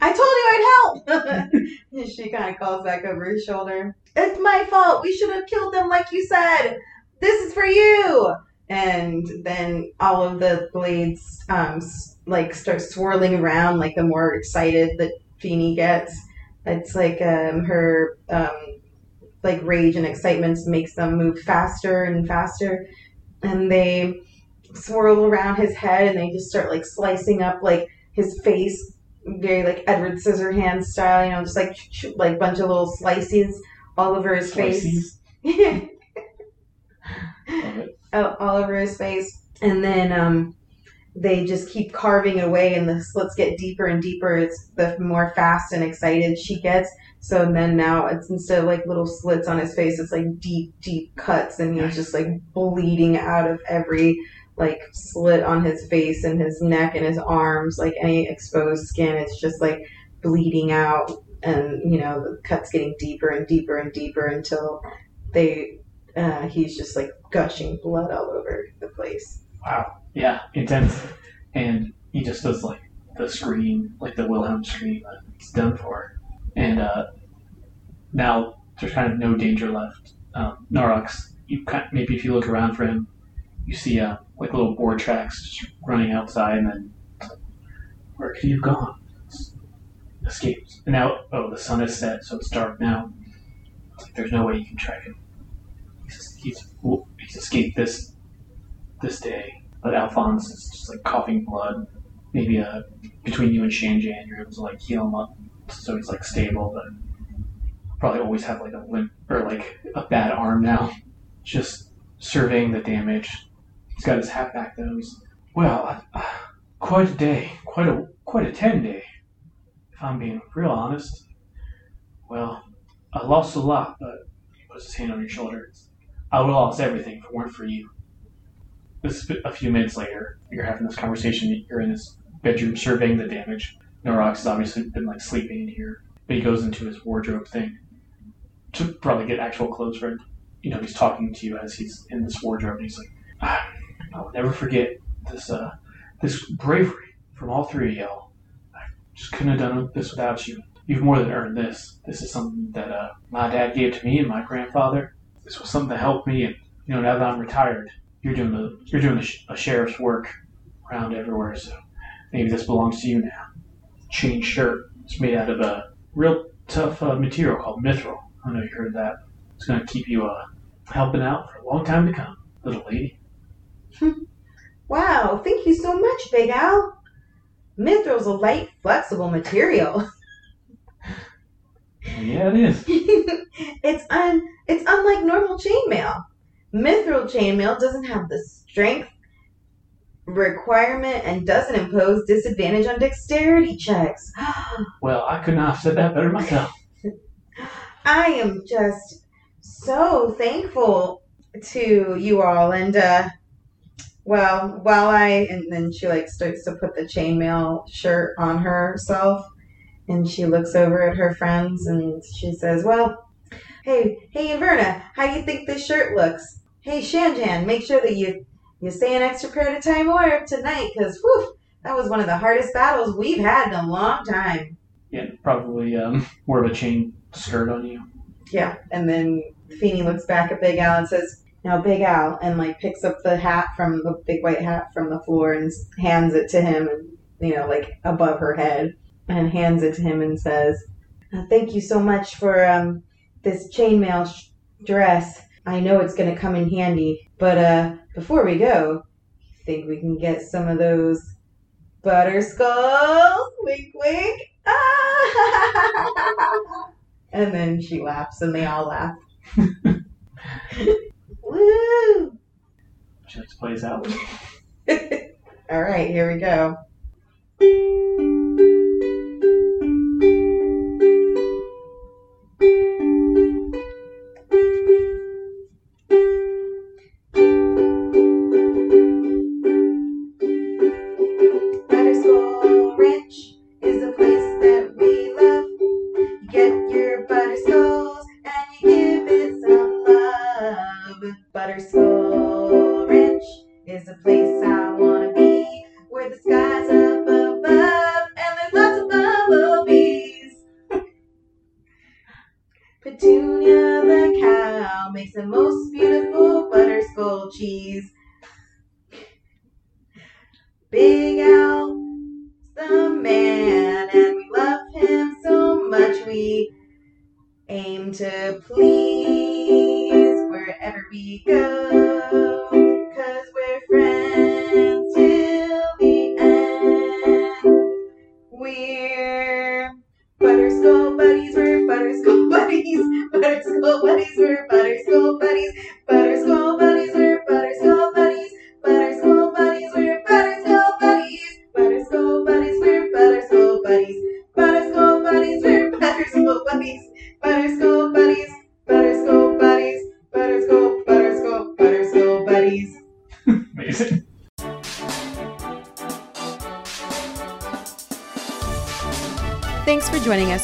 I told you I'd help. She kind of calls back over her shoulder. It's my fault. We should have killed them like you said. This is for you. And then all of the blades, um, like start swirling around. Like the more excited that Feeny gets, it's like um, her um, like rage and excitement makes them move faster and faster. And they swirl around his head, and they just start like slicing up like his face very like Edward Scissorhands style, you know, just like like bunch of little slices all over his face, Slices. All all over his face, and then um, they just keep carving away, and the slits get deeper and deeper. It's the more fast and excited she gets. So then now it's instead of like little slits on his face, it's like deep, deep cuts, and he's just like bleeding out of every like slit on his face and his neck and his arms, like any exposed skin. It's just like bleeding out, and you know the cuts getting deeper and deeper and deeper until they uh, he's just like gushing blood all over the place. Wow. Yeah, intense. And he just does like the scream, like the Wilhelm scream he's done for. And uh, now there's kind of no danger left. Um, Norox, you kind maybe if you look around for him, you see uh, like little boar tracks just running outside, and then where could he have gone? Escapes. And now, oh, the sun is set, so it's dark now. It's like there's no way you can track him. He's he's, he's escaped this this day, but Alfonse is just like coughing blood. Maybe uh, between you and Shanjan, you're able to like heal him up so he's like stable, but probably always have like a limp or like a bad arm now. Just surveying the damage. He's got his hat back though. He's well, uh, quite a day, quite a quite a ten day. If I'm being real honest. Well, I lost a lot, but he puts his hand on your shoulder. I would have lost everything if it weren't for you. This a few minutes later. You're having this conversation. You're in his bedroom surveying the damage. Norox has obviously been like sleeping in here, but he goes into his wardrobe thing to probably get actual clothes for him. You know, he's talking to you as he's in this wardrobe, and he's like, ah, "I'll never forget this uh, this bravery from all three of y'all. I just couldn't have done this without you. You've more than earned this. This is something that uh, my dad gave to me and my grandfather. This was something that helped me, and you know, now that I'm retired, you're doing the you're doing a, sh- a sheriff's work around everywhere. So maybe this belongs to you now." Chain shirt. It's made out of a real tough uh, material called mithril. I know you heard that. It's going to keep you uh, helping out for a long time to come, little lady. Wow, thank you so much, Big Al. Mithril's a light, flexible material. Yeah, it is. it's un it's unlike normal chainmail. Mithril chainmail doesn't have the strength requirement and doesn't impose disadvantage on dexterity checks. Well, I could not have said that better myself. I am just so thankful to you all and uh well while I and then she like starts to put the chainmail shirt on herself and she looks over at her friends and she says, Well, hey, hey Inverna, how do you think this shirt looks? Hey Shanjan, make sure that you you say an extra prayer to Tymora tonight, because that was one of the hardest battles we've had in a long time. Yeah, probably um, more of a chain skirt on you. Yeah, and then Feeny looks back at Big Al and says, "Now, Big Al," and like picks up the hat from the big white hat from the floor and hands it to him, and you know, like above her head, and hands it to him and says, "Thank you so much for um, this chainmail sh- dress. I know it's going to come in handy, but uh, before we go, think we can get some of those butter skulls? Wink, wink. Ah! and then she laughs, and they all laugh. Woo! She likes plays out. all right, here we go.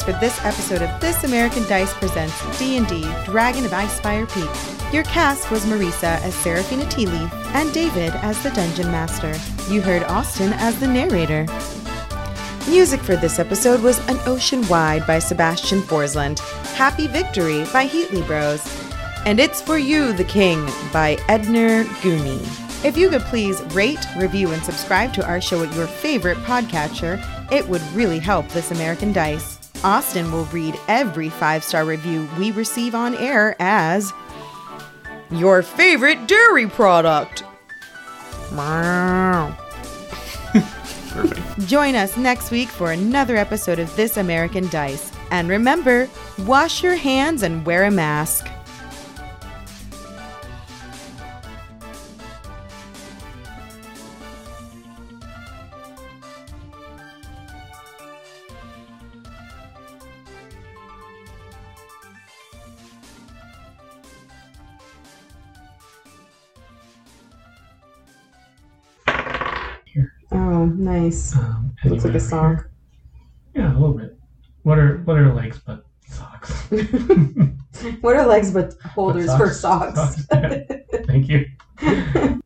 For this episode of This American Dice Presents D&D Dragon of Icespire Peak. Your cast was Marisa as Seraphina Tealeaf and David as the Dungeon Master. You heard Austin as the narrator. Music for this episode was An Ocean Wide by Sebastian Forsland, Happy Victory by Heatley Bros, and It's For You, the King by Edner Gooney. If you could please rate, review, and subscribe to our show at your favorite podcatcher, it would really help This American Dice. Austin will read every five star review we receive on air as your favorite dairy product. Join us next week for another episode of This American Dice. And remember, wash your hands and wear a mask. Oh, nice. Um, Looks like a sock. Yeah, a little bit. What are what are legs but socks? what are legs but holders But for socks? Yeah. Thank you.